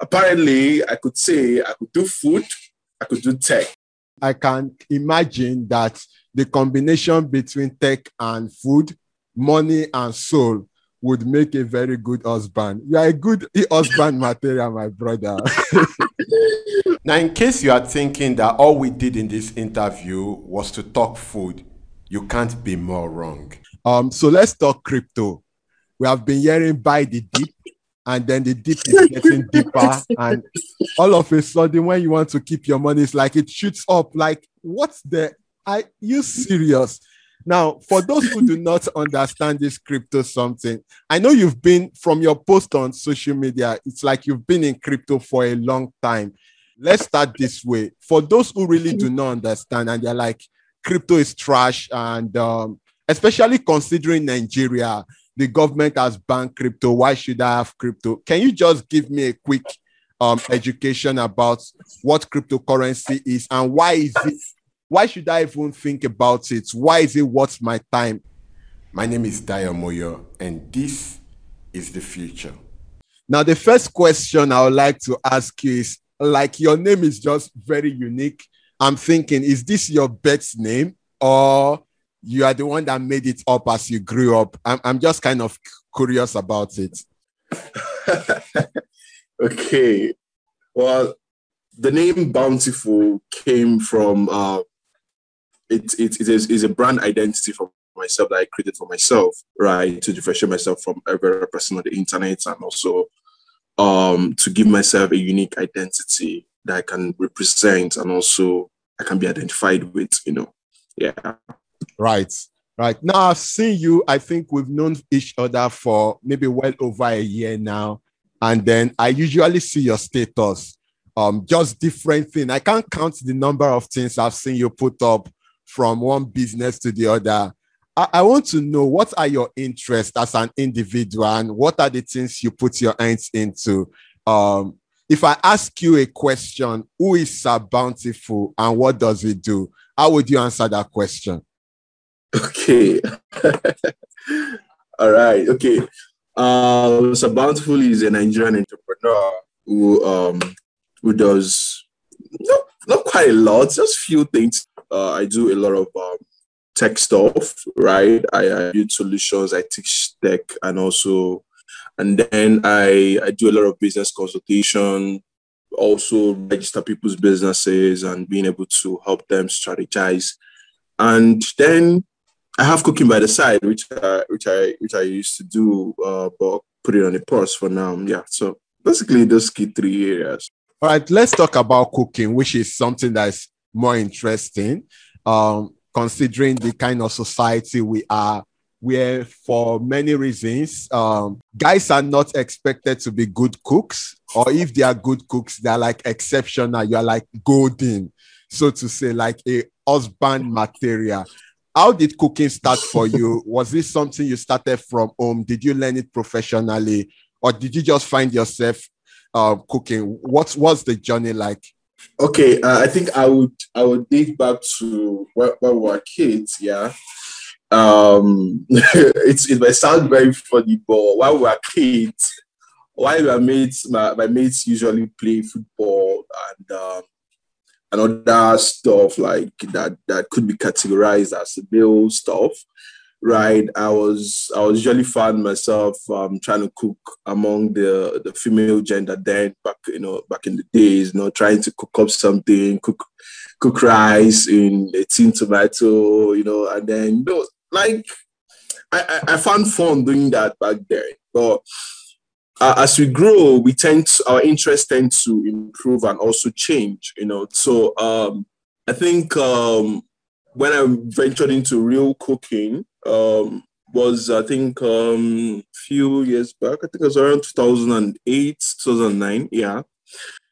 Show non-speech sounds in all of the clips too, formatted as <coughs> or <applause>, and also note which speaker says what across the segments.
Speaker 1: apparently I could say I could do food, I could do tech.
Speaker 2: I can imagine that the combination between tech and food, money and soul would make a very good husband. You are a good husband <laughs> material, my brother. <laughs> now, in case you are thinking that all we did in this interview was to talk food, you can't be more wrong. Um, so let's talk crypto. We have been hearing buy the dip, and then the dip is getting deeper. And all of a sudden, when you want to keep your money, it's like it shoots up. Like, what's the are you serious? Now, for those who do not understand this crypto something, I know you've been from your post on social media, it's like you've been in crypto for a long time. Let's start this way. For those who really do not understand and they're like, crypto is trash, and um, especially considering Nigeria, the government has banned crypto. Why should I have crypto? Can you just give me a quick um, education about what cryptocurrency is and why is it why should I even think about it? Why is it worth my time? My name is Dayo Moyo, and this is the future. Now, the first question I would like to ask you is like, your name is just very unique. I'm thinking, is this your birth name or you are the one that made it up as you grew up? I'm, I'm just kind of curious about it. <laughs>
Speaker 1: okay. Well, the name Bountiful came from uh, it, it, it is, is a brand identity for myself that I created for myself, right? To differentiate myself from every other person on the internet and also um, to give myself a unique identity that I can represent and also I can be identified with, you know. Yeah.
Speaker 2: Right. Right. Now I've seen you. I think we've known each other for maybe well over a year now. And then I usually see your status. Um, just different thing. I can't count the number of things I've seen you put up from one business to the other. I, I want to know what are your interests as an individual and what are the things you put your hands into. Um, if I ask you a question, who is Sir Bountiful and what does he do? How would you answer that question?
Speaker 1: Okay. <laughs> All right. Okay. Uh, so Bountiful is a Nigerian entrepreneur who um who does not, not quite a lot, just few things uh, I do a lot of um, tech stuff, right? I, I build solutions, I teach tech, and also, and then I I do a lot of business consultation, also register people's businesses and being able to help them strategize, and then I have cooking by the side, which I, which I which I used to do, uh, but put it on a pause for now. Yeah, so basically those key three areas.
Speaker 2: All right, let's talk about cooking, which is something that's more interesting, um, considering the kind of society we are, where for many reasons, um, guys are not expected to be good cooks, or if they are good cooks, they're like exceptional. You're like golden, so to say, like a husband material. How did cooking start for you? Was this something you started from home? Did you learn it professionally, or did you just find yourself uh, cooking? What was the journey like?
Speaker 1: Okay, uh, I think I would I would date back to when, when we were kids. Yeah, um, <laughs> it's it might sound very funny, but while we were kids, while were mates, my, my mates usually play football and um, and other stuff like that that could be categorized as male stuff right? I was i was usually found myself um, trying to cook among the the female gender then back you know back in the days you know trying to cook up something cook cook rice in a tin tomato you know and then you know like i, I found fun doing that back then but uh, as we grow we tend to, our interests tend to improve and also change you know so um i think um when I ventured into real cooking, um, was I think um few years back. I think it was around 2008, 2009. Yeah,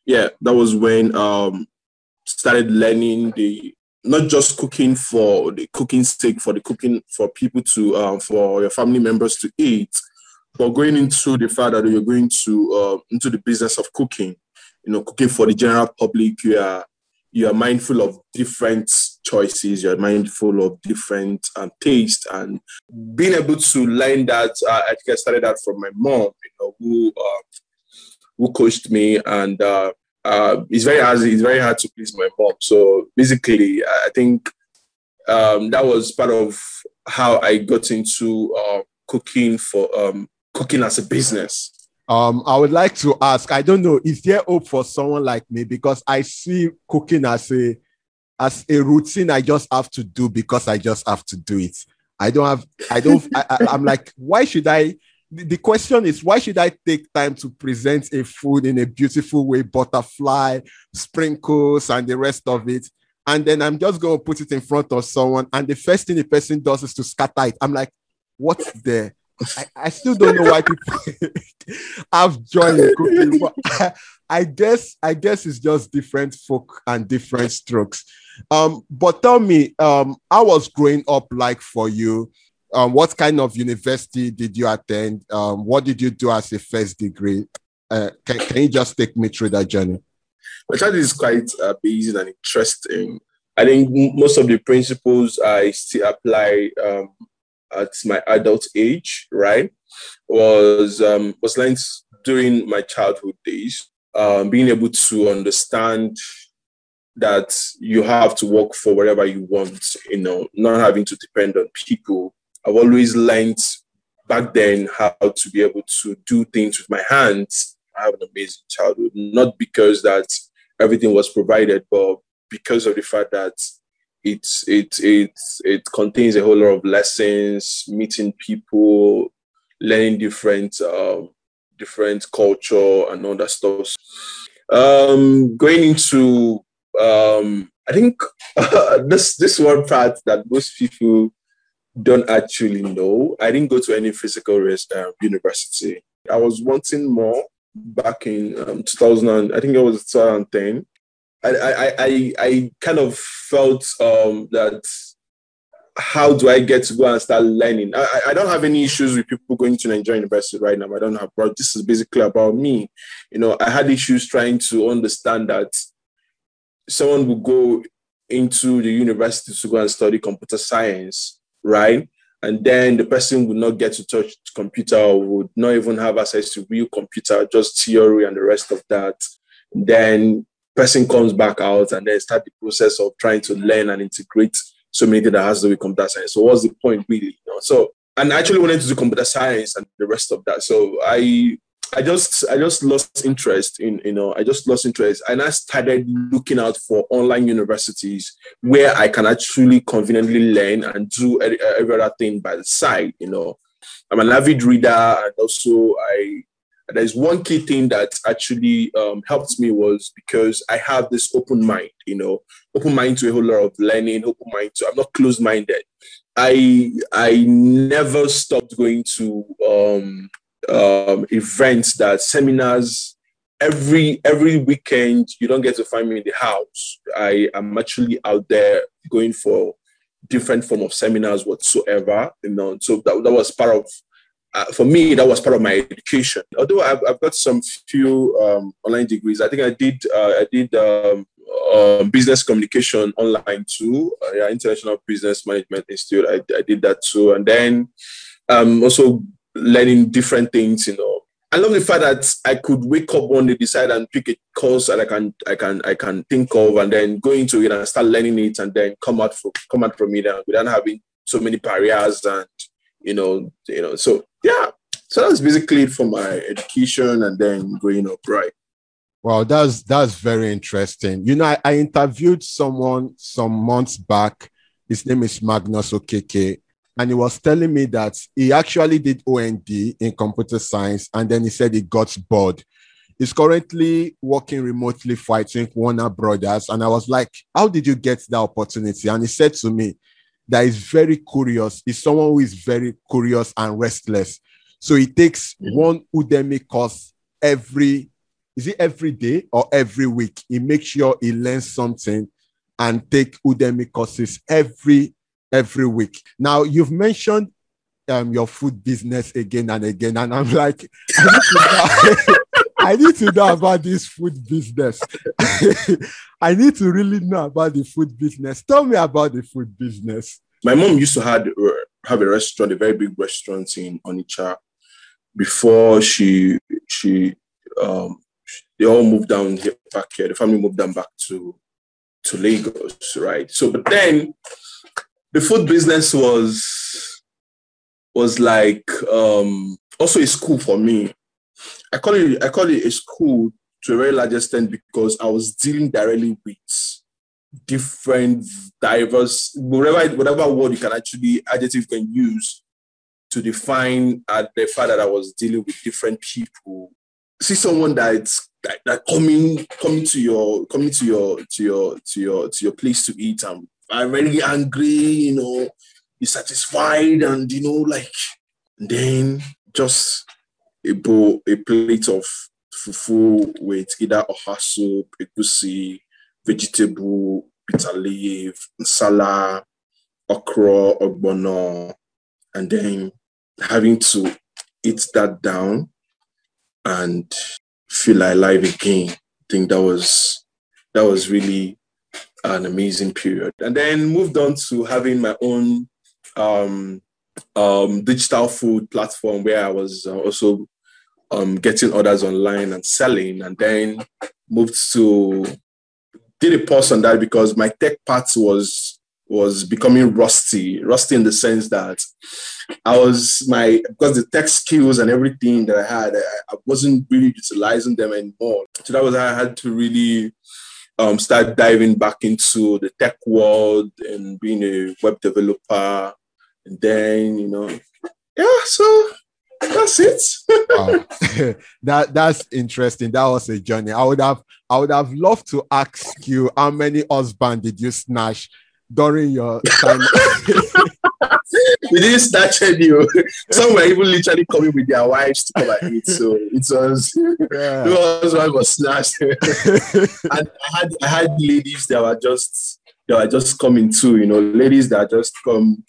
Speaker 1: yeah, that was when um started learning the not just cooking for the cooking sake for the cooking for people to um for your family members to eat, but going into the fact that you're going to uh, into the business of cooking. You know, cooking for the general public. You are you are mindful of different choices, you're mindful of different um, taste, and being able to learn that. Uh, I think I started that from my mom, you know, who uh, who coached me, and uh, uh, it's very hard. It's very hard to please my mom. So basically, I think um, that was part of how I got into uh, cooking for um, cooking as a business.
Speaker 2: Um, I would like to ask. I don't know. Is there hope for someone like me because I see cooking as a as a routine I just have to do because I just have to do it. I don't have. I don't. I, am like, why should I? The question is, why should I take time to present a food in a beautiful way, butterfly, sprinkles, and the rest of it? And then I'm just going to put it in front of someone, and the first thing the person does is to scatter it. I'm like, what's there? I, I still don't know why people <laughs> have joy in cooking, but I, I guess I guess it's just different folk and different strokes. Um, but tell me, um, how was growing up like for you? Um, what kind of university did you attend? Um, what did you do as a first degree? Uh, can, can you just take me through that journey?
Speaker 1: My childhood is quite uh, and interesting. I think most of the principles I still apply um, at my adult age, right, was um, was learned during my childhood days. Um, being able to understand that you have to work for whatever you want, you know, not having to depend on people. I've always learned back then how to be able to do things with my hands. I have an amazing childhood, not because that everything was provided, but because of the fact that it's it it it contains a whole lot of lessons, meeting people, learning different um, different culture and all that stuff. Um, going into um, I think <laughs> this this one part that most people don't actually know. I didn't go to any physical uh, university. I was wanting more back in um, 2000. I think it was 2010. I I I, I kind of felt um, that how do I get to go and start learning? I, I don't have any issues with people going to Nigerian university right now. I don't have, but this is basically about me. You know, I had issues trying to understand that someone would go into the university to go and study computer science, right? And then the person would not get to touch computer or would not even have access to real computer, just theory and the rest of that. Then person comes back out and then start the process of trying to learn and integrate so many things that has to do with computer science. So what's the point really? You know? So and I actually wanted to do computer science and the rest of that. So I I just I just lost interest in you know I just lost interest and I started looking out for online universities where I can actually conveniently learn and do every other thing by the side. You know, I'm an avid reader and also I there's one key thing that actually um, helped me was because I have this open mind. You know, open mind to a whole lot of learning, open mind to I'm not closed minded. I I never stopped going to um, um, events, that seminars. Every every weekend, you don't get to find me in the house. I am actually out there going for different form of seminars whatsoever. You know, so that, that was part of uh, for me, that was part of my education. Although I've, I've got some few um, online degrees, I think I did uh, I did um, uh, business communication online too. Uh, yeah, International Business Management Institute. I, I did that too, and then um, also learning different things, you know. I love the fact that I could wake up one day, decide and pick a course that I can I can I can think of and then go into it and start learning it and then come out from come out from it without having so many barriers and you know, you know. So yeah. So that's basically it for my education and then growing up, right?
Speaker 2: Well, that's that's very interesting. You know, I, I interviewed someone some months back. His name is Magnus Okeke and he was telling me that he actually did OND in computer science, and then he said he got bored. He's currently working remotely fighting Warner Brothers, and I was like, "How did you get that opportunity?" And he said to me that he's very curious. is someone who is very curious and restless. So he takes mm-hmm. one Udemy course every is it every day or every week? He makes sure he learns something and take Udemy courses every every week. Now, you've mentioned um, your food business again and again, and I'm like, <laughs> I need to know, I need to know about this food business. <laughs> I need to really know about the food business. Tell me about the food business.
Speaker 1: My mom used to have, have a restaurant, a very big restaurant in Onitsha, before she she um, they all moved down here, back here. The family moved down back to to Lagos, right? So, but then the food business was was like um, also a school for me. I call it I call it a school to a very large extent because I was dealing directly with different diverse whatever whatever word you can actually adjective can use to define uh, the fact that I was dealing with different people. See someone that's that, that coming coming to your coming to your to your to your to your place to eat and I'm very angry, you know, you're satisfied and you know, like then just a bowl, a plate of fufu with either oha soup, egusi, vegetable, bitter leaf, salad, okra, ogbono, and then having to eat that down and feel alive again. I think that was that was really an amazing period. And then moved on to having my own um, um, digital food platform where I was uh, also um, getting orders online and selling. And then moved to did a pause on that because my tech part was was becoming rusty, rusty in the sense that I was my because the tech skills and everything that I had, I, I wasn't really utilizing them anymore. So that was I had to really um, start diving back into the tech world and being a web developer, and then you know, yeah. So that's it. wow. <laughs>
Speaker 2: that that's interesting. That was a journey. I would have I would have loved to ask you how many husbands did you snatch during your time. <laughs>
Speaker 1: we didn't snatch any. Oh. Some were even literally coming with their wives to come and eat. So it was yeah. it was one was snatched. <laughs> and I had I had ladies that were just that were just coming too, you know, ladies that just come.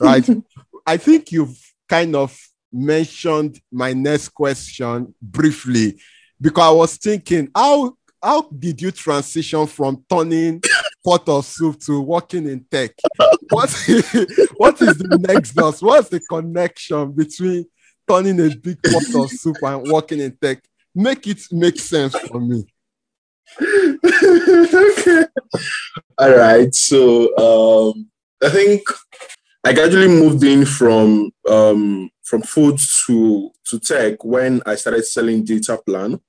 Speaker 2: Right. <laughs> I think you've kind of mentioned my next question briefly because I was thinking how how did you transition from turning <coughs> pot of soup to working in tech? What, <laughs> what is the nexus? What's the connection between turning a big pot of soup and working in tech? Make it make sense for me. <laughs>
Speaker 1: okay. All right. So um, I think I gradually moved in from um, from food to to tech when I started selling data plan.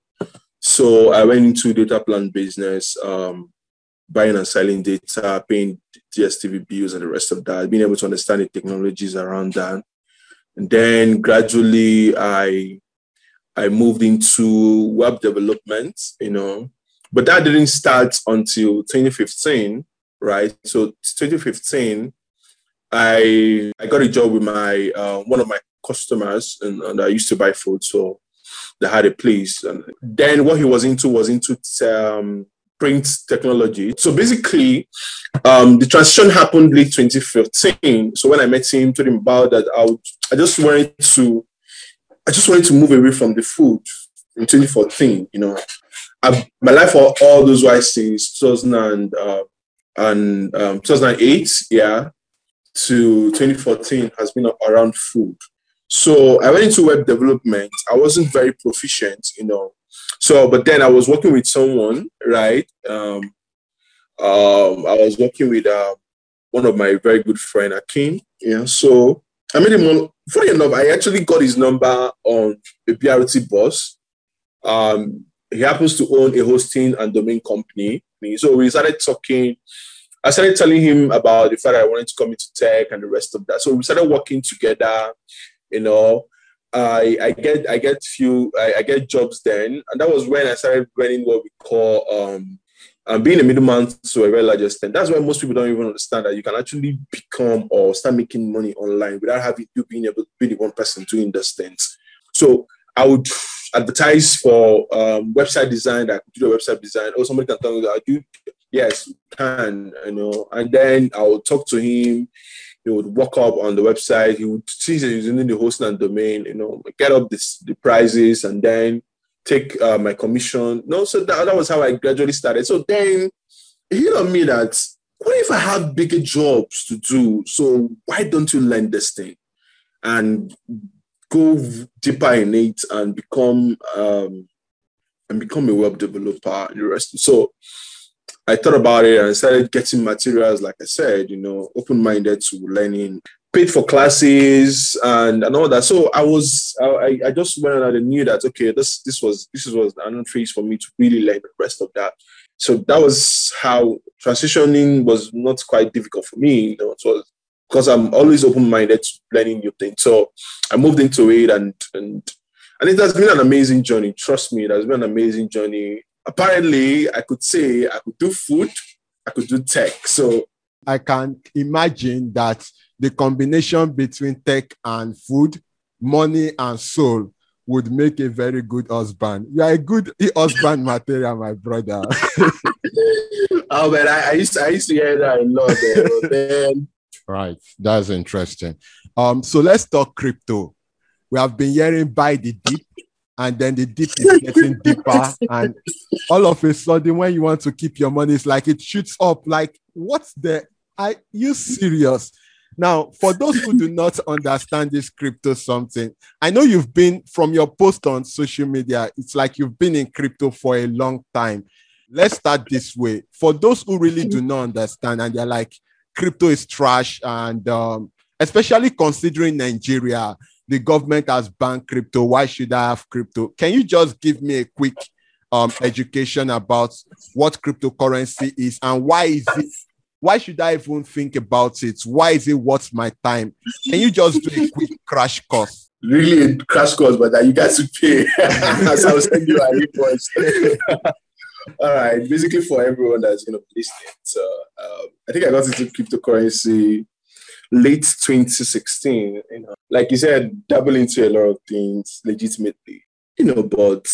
Speaker 1: So I went into data plan business, um, buying and selling data, paying DSTV bills and the rest of that, being able to understand the technologies around that. And then gradually I I moved into web development, you know, but that didn't start until 2015, right? So 2015, I I got a job with my uh, one of my customers, and, and I used to buy food, so they had a place. And then what he was into was into um, print technology. So basically, um, the transition happened late 2015. So when I met him, told him about that, I, would, I just wanted to, I just wanted to move away from the food in 2014. You know, I, my life for all those while since 2000 and, uh, and um, 2008, yeah, to 2014 has been around food. So I went into web development. I wasn't very proficient, you know. So, but then I was working with someone, right? Um, um, I was working with uh, one of my very good friend, Akin. Yeah. So I made him on. Funny enough, I actually got his number on a BRT boss. Um, he happens to own a hosting and domain company. So we started talking. I started telling him about the fact that I wanted to come into tech and the rest of that. So we started working together you know. I, I get I get few I, I, get jobs then, and that was when I started running what we call um, um being a middleman to a very large extent. That's why most people don't even understand that you can actually become or start making money online without having you being able to be the one person doing those things. So I would advertise for um, website design. I could do the website design. Or somebody can tell me that I do. Yes, can you know? And then I would talk to him he would walk up on the website. He would see that he's using the hosting and domain, you know, get up this, the prices and then take uh, my commission. No, so that, that was how I gradually started. So then he hit on me that what if I have bigger jobs to do? So why don't you learn this thing and go deeper in it and become um, and become a web developer the rest. So I thought about it and started getting materials, like I said, you know, open minded to learning, paid for classes and, and all that. So I was, I, I just went and I knew that, okay, this, this was, this was an phase for me to really learn the rest of that. So that was how transitioning was not quite difficult for me. You know, it was because I'm always open minded to learning new things. So I moved into it and, and, and it has been an amazing journey. Trust me, it has been an amazing journey apparently I could say I could do food, I could do tech. So
Speaker 2: I can imagine that the combination between tech and food, money and soul would make a very good husband. You are a good husband <laughs> material, my brother. <laughs>
Speaker 1: oh man, I, I, used to, I used to hear that a lot. Man.
Speaker 2: right, that's interesting. Um, so let's talk crypto. We have been hearing buy the dip, and then the dip is getting deeper and all of a sudden when you want to keep your money it's like it shoots up like what's the are you serious? Now for those who do not understand this crypto something i know you've been from your post on social media it's like you've been in crypto for a long time. Let's start this way. For those who really do not understand and they're like crypto is trash and um, especially considering nigeria the government has banned crypto. Why should I have crypto? Can you just give me a quick um, education about what cryptocurrency is and why is it? Why should I even think about it? Why is it worth my time? Can you just do a quick crash course?
Speaker 1: Really, a crash course, but that you guys to pay. <laughs> As I was you an invoice. <laughs> All right, basically for everyone that's going to be listening. So um, I think I got into cryptocurrency late 2016, you know, like you said, dabble into a lot of things legitimately, you know, but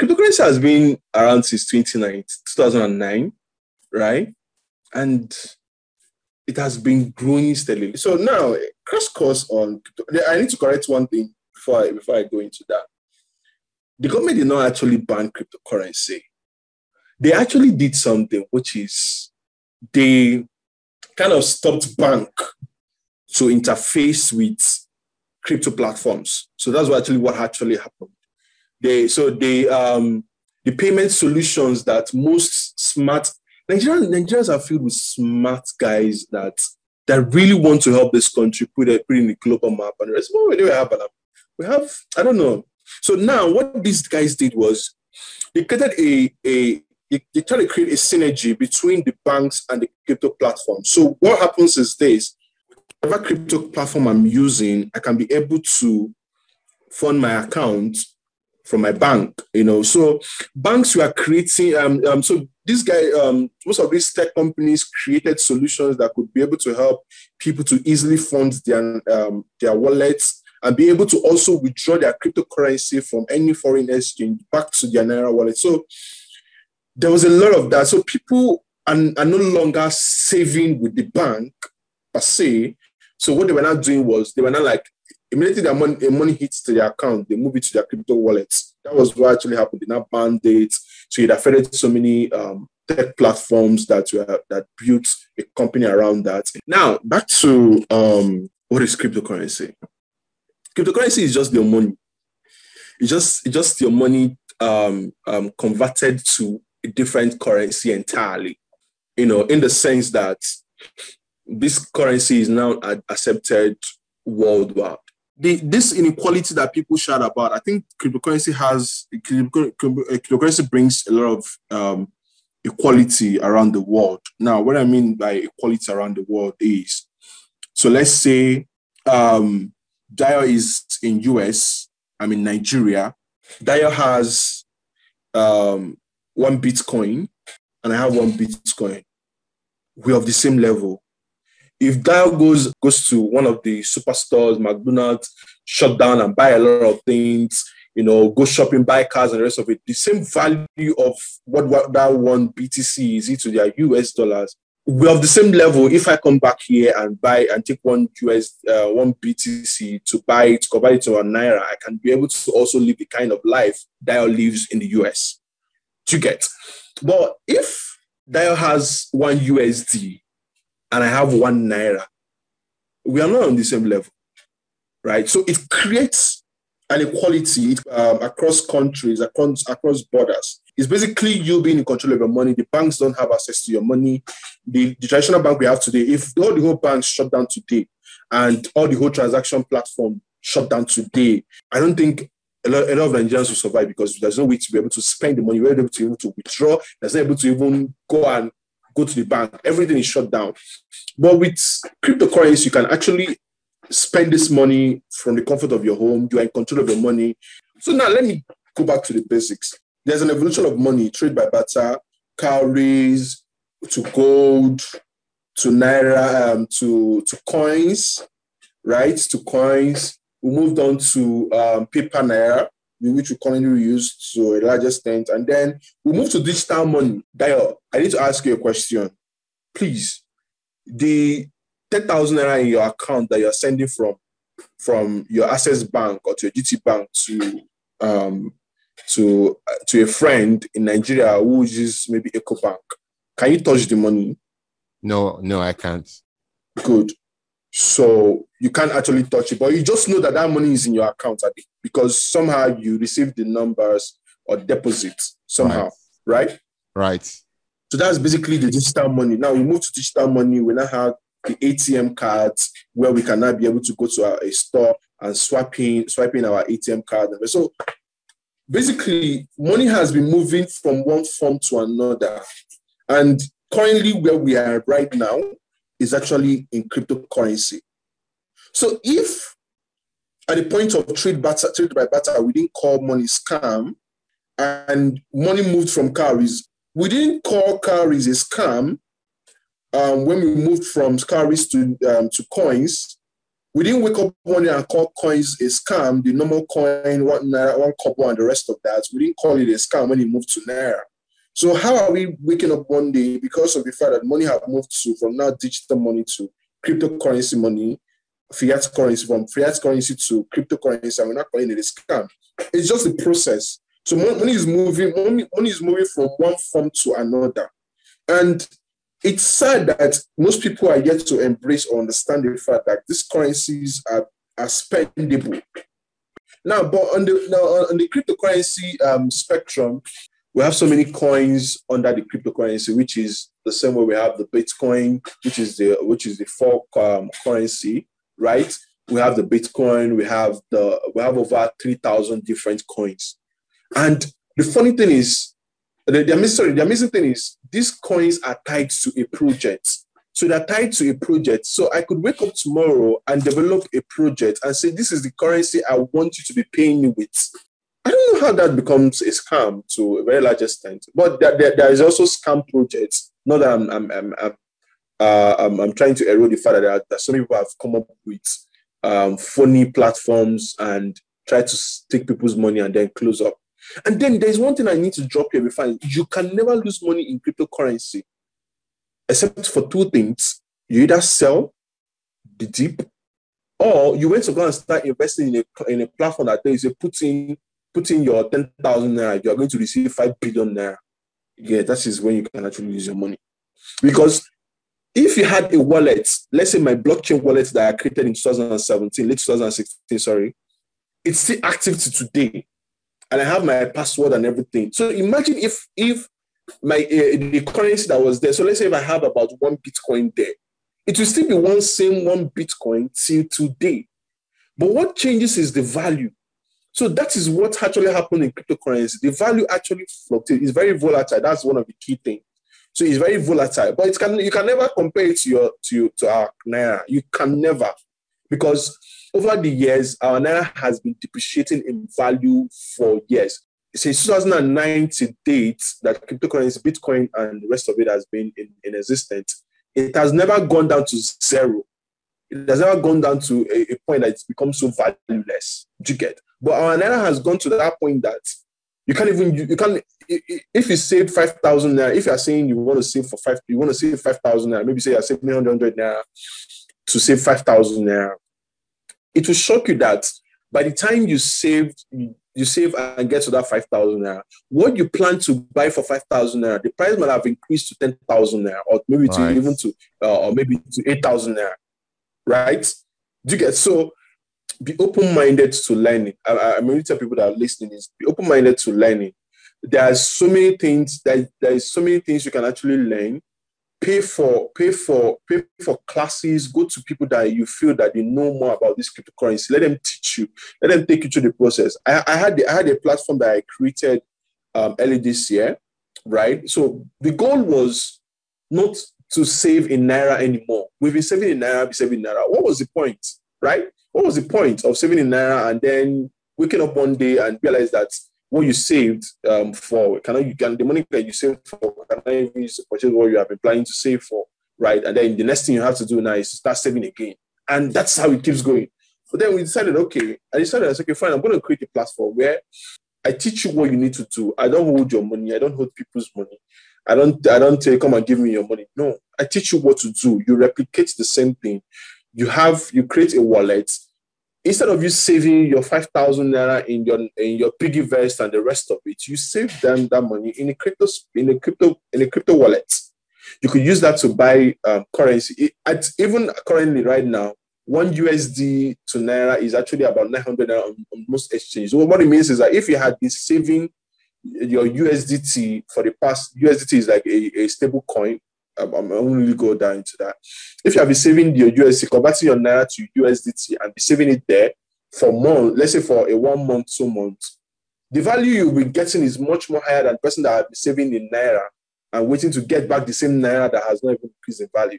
Speaker 1: cryptocurrency has been around since 2009, right? And it has been growing steadily. So now, crash course on, I need to correct one thing before I, before I go into that. The government did not actually ban cryptocurrency. They actually did something, which is they kind of stopped bank to interface with crypto platforms. So that's what actually what actually happened. They so they um the payment solutions that most smart Nigerians Nigerians are filled with smart guys that that really want to help this country put it put in the global map and the rest. What do we have? We have I don't know. So now what these guys did was they created a a they, try to create a synergy between the banks and the crypto platform. So what happens is this, whatever crypto platform I'm using, I can be able to fund my account from my bank, you know. So banks were creating, um, um so this guy, um, most of these tech companies created solutions that could be able to help people to easily fund their um, their wallets and be able to also withdraw their cryptocurrency from any foreign exchange back to their Naira wallet. So there was a lot of that. So people are, are no longer saving with the bank per se. So what they were not doing was they were not like immediately their money, money hits to their account, they move it to their crypto wallets. That was what actually happened. They now banned it. So it affected so many um, tech platforms that were that built a company around that. Now back to um, what is cryptocurrency? Cryptocurrency is just your money. It's just it's just your money um, um, converted to different currency entirely, you know, in the sense that this currency is now accepted worldwide. The, this inequality that people shout about, I think cryptocurrency has, cryptocurrency brings a lot of um, equality around the world. Now, what I mean by equality around the world is, so let's say um, is in US, I'm in Nigeria. Dio has um, one Bitcoin and I have one Bitcoin, we're of the same level. If Dio goes goes to one of the superstores, McDonald's, shut down and buy a lot of things, you know, go shopping, buy cars and the rest of it, the same value of what, what that one BTC is to their US dollars. We're of the same level. If I come back here and buy and take one US, uh, one BTC to buy it, convert it to a Naira, I can be able to also live the kind of life Dio lives in the US to get. But if Dio has one USD and I have one Naira, we are not on the same level, right? So it creates and equality um, across countries, across, across borders. It's basically you being in control of your money. The banks don't have access to your money. The, the traditional bank we have today, if all the whole banks shut down today and all the whole transaction platform shut down today, I don't think a lot, a lot of Nigerians will survive because there's no way to be able to spend the money. We're able to able to withdraw. There's not able to even go and go to the bank. Everything is shut down. But with cryptocurrency, you can actually spend this money from the comfort of your home. You are in control of your money. So now let me go back to the basics. There's an evolution of money, trade by barter, cowries to gold, to naira, um, to, to coins, right? To coins. We moved on to um, paper naira, which we currently use to a large extent. And then we moved to digital money. Dio, I need to ask you a question. Please, the 10,000 naira in your account that you're sending from from your access bank or to your GT bank to um, to uh, to a friend in Nigeria who uses maybe EcoBank, can you touch the money?
Speaker 2: No, no, I can't.
Speaker 1: Good. So you can't actually touch it, but you just know that that money is in your account because somehow you receive the numbers or deposits somehow, right?
Speaker 2: Right. right.
Speaker 1: So that's basically the digital money. Now we move to digital money. We now have the ATM cards where we can now be able to go to a, a store and swiping swiping our ATM card. So basically, money has been moving from one form to another, and currently where we are right now is actually in cryptocurrency. So if at the point of trade trade by barter, we didn't call money scam, and money moved from cowries, we didn't call cowries a scam um, when we moved from cowries to um, to coins, we didn't wake up one day and call coins a scam. The normal coin, one naira, one kobo, and the rest of that. We didn't call it a scam when it moved to naira. So how are we waking up one day because of the fact that money have moved to from now digital money to cryptocurrency money, fiat currency from fiat currency to cryptocurrency, and we're not calling it a scam. It's just the process. So money is moving. Money, money is moving from one form to another, and it's sad that most people are yet to embrace or understand the fact that these currencies are, are spendable. Now, but on the now on the cryptocurrency um, spectrum, we have so many coins under the cryptocurrency, which is the same way we have the Bitcoin, which is the which is the fork um, currency, right? We have the Bitcoin, we have the we have over three thousand different coins, and the funny thing is, the, the, sorry, the amazing thing is these coins are tied to a project. So they're tied to a project. So I could wake up tomorrow and develop a project and say, this is the currency I want you to be paying me with. I don't know how that becomes a scam to a very large extent, but there, there, there is also scam projects. Not that I'm, I'm, I'm, I'm, uh, I'm, I'm trying to erode the fact that, that some people have come up with um, phony platforms and try to take people's money and then close up. And then there's one thing I need to drop here before you can never lose money in cryptocurrency, except for two things. You either sell the dip, or you went to go and start investing in a in a platform that you put in put in your ten thousand naira, you are going to receive five billion naira. Yeah, that is when you can actually use your money. Because if you had a wallet, let's say my blockchain wallet that I created in 2017, late 2016, sorry, it's still active to today and I have my password and everything. So imagine if if my uh, the currency that was there. So let's say if I have about one Bitcoin there, it will still be one same one Bitcoin till today. But what changes is the value. So that is what actually happened in cryptocurrency. The value actually fluctuates. It's very volatile. That's one of the key things. So it's very volatile, but it can you can never compare it to your to to our naira. You can never because over the years, our naira has been depreciating in value for years. Since 2009 to date, that cryptocurrency, Bitcoin, and the rest of it has been in, in existence, it has never gone down to zero. It has never gone down to a, a point that it's become so valueless. Do you get? But our naira has gone to that point that you can't even you, you can't if you save five thousand naira. If you are saying you want to save for five, you want to save five thousand naira. Maybe say you're saving hundred naira to save five thousand naira it will shock you that by the time you save, you save and get to that 5,000 naira, what you plan to buy for 5,000 naira, the price might have increased to 10,000 naira or maybe to even to, uh, or maybe to 8,000 naira, right? Do you get? So be open-minded to learning. I, going to tell people that are listening is be open-minded to learning. There are so many things that there is so many things you can actually learn. Pay for pay for pay for classes. Go to people that you feel that they know more about this cryptocurrency. Let them teach you. Let them take you through the process. I, I had the, I had a platform that I created um, early this year, right? So the goal was not to save in naira anymore. We've been saving in naira, be saving in naira. What was the point, right? What was the point of saving in naira and then waking up one day and realize that what you saved um, for cannot you can the money that you saved for cannot even use what you have been planning to save for, right? And then the next thing you have to do now is to start saving again, and that's how it keeps going. But then we decided, okay, I decided, I said, okay, fine, I'm going to create a platform where I teach you what you need to do. I don't hold your money. I don't hold people's money. I don't I don't say come and give me your money. No, I teach you what to do. You replicate the same thing. You have you create a wallet. Instead of you saving your five thousand naira in your in your PiggyVest and the rest of it, you save them that money in a crypto in a crypto in a crypto wallet. You could use that to buy um, currency. It, at, even currently, right now, one USD to naira is actually about 900 naira on, on most exchanges. So what it means is that if you had been saving your USDT for the past, USDT is like a, a stable coin. I'm, I'm only go down into that. If you have been saving your USD, converting your naira to USDT and be saving it there for month, let's say for a one month, two months, the value you'll be getting is much more higher than the person that has been saving in naira and waiting to get back the same naira that has not even increased in value.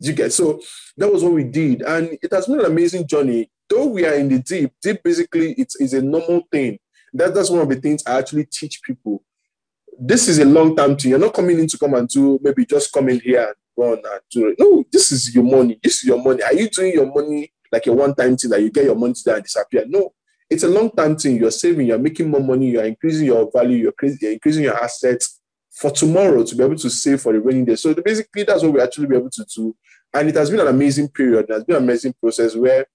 Speaker 1: you get so that was what we did, and it has been an amazing journey. Though we are in the deep, deep basically it is a normal thing that, that's one of the things I actually teach people. This is a long term thing. You're not coming in to come and do maybe just come in here and run and do it. No, this is your money. This is your money. Are you doing your money like a one time thing that you get your money today and disappear? No, it's a long term thing. You're saving, you're making more money, you're increasing your value, you're, you're increasing your assets for tomorrow to be able to save for the rainy day. So basically, that's what we actually be able to do. And it has been an amazing period. It has been an amazing process where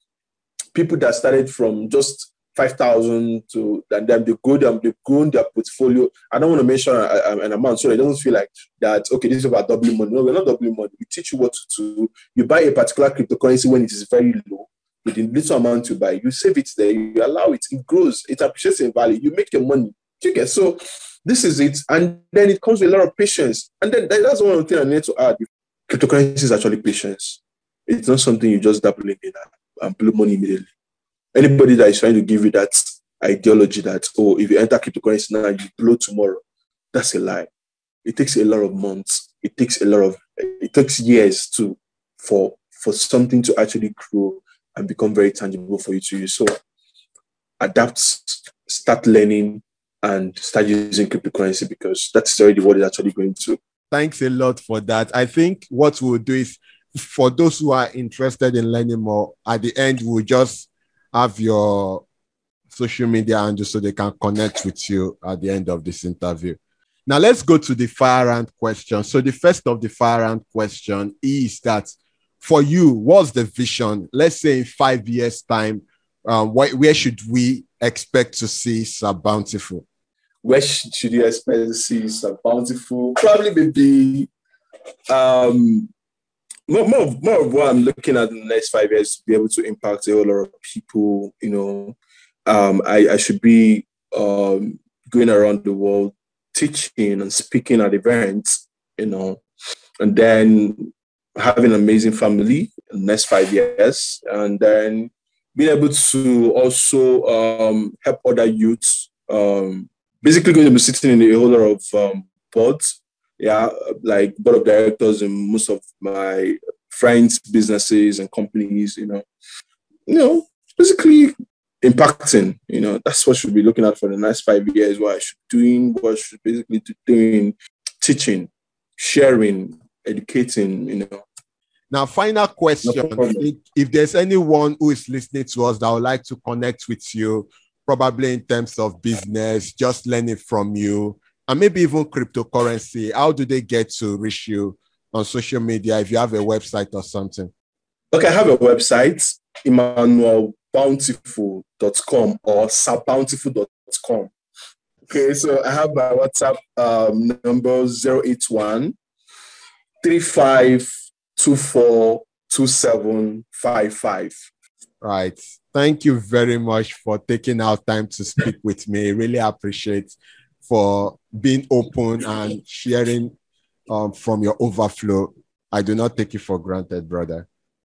Speaker 1: people that started from just 5,000 to, and then they go them, they've grown their portfolio. I don't want to mention uh, uh, an amount so it doesn't feel like that, okay, this is about doubling money. No, we're not doubling money. We teach you what to do. You buy a particular cryptocurrency when it is very low with the little amount you buy. You save it there, you allow it, it grows, it appreciates in value. You make your money. You get so this is it. And then it comes with a lot of patience. And then that's one thing I need to add. Cryptocurrency is actually patience. It's not something you just double in and blow money immediately anybody that is trying to give you that ideology that oh if you enter cryptocurrency now you blow tomorrow that's a lie. It takes a lot of months. It takes a lot of it takes years to for for something to actually grow and become very tangible for you to use. So adapt start learning and start using cryptocurrency because that's already what it's actually going to.
Speaker 2: Thanks a lot for that. I think what we'll do is for those who are interested in learning more at the end we'll just have your social media and just so they can connect with you at the end of this interview. Now let's go to the fire round question. So the first of the fire round question is that for you, what's the vision? Let's say in five years' time, um, wh- where should we expect to see Sir Bountiful?
Speaker 1: Where should you expect to see Sir Bountiful? Probably maybe um, more, more, more of what I'm looking at in the next five years to be able to impact a whole lot of people. You know, um, I, I should be um, going around the world teaching and speaking at events. You know, and then having an amazing family in the next five years, and then being able to also um, help other youths. Um, basically, going to be sitting in a whole lot of um, boards yeah, like board of directors in most of my friends' businesses and companies, you know, you know, basically impacting, you know, that's what should be looking at for the next five years, what I should doing, what I should basically doing, teaching, sharing, educating, you know.
Speaker 2: Now, final question. No if, if there's anyone who is listening to us that would like to connect with you, probably in terms of business, just learning from you, and maybe even cryptocurrency, how do they get to reach you on social media if you have a website or something?
Speaker 1: Okay, I have a website, emmanuelbountiful.com or sabbountiful.com. Okay, so I have my WhatsApp um, number 081 3524 2755.
Speaker 2: Right. Thank you very much for taking out time to speak with me. Really appreciate for being open and sharing um, from your overflow. I do not take it for granted, brother.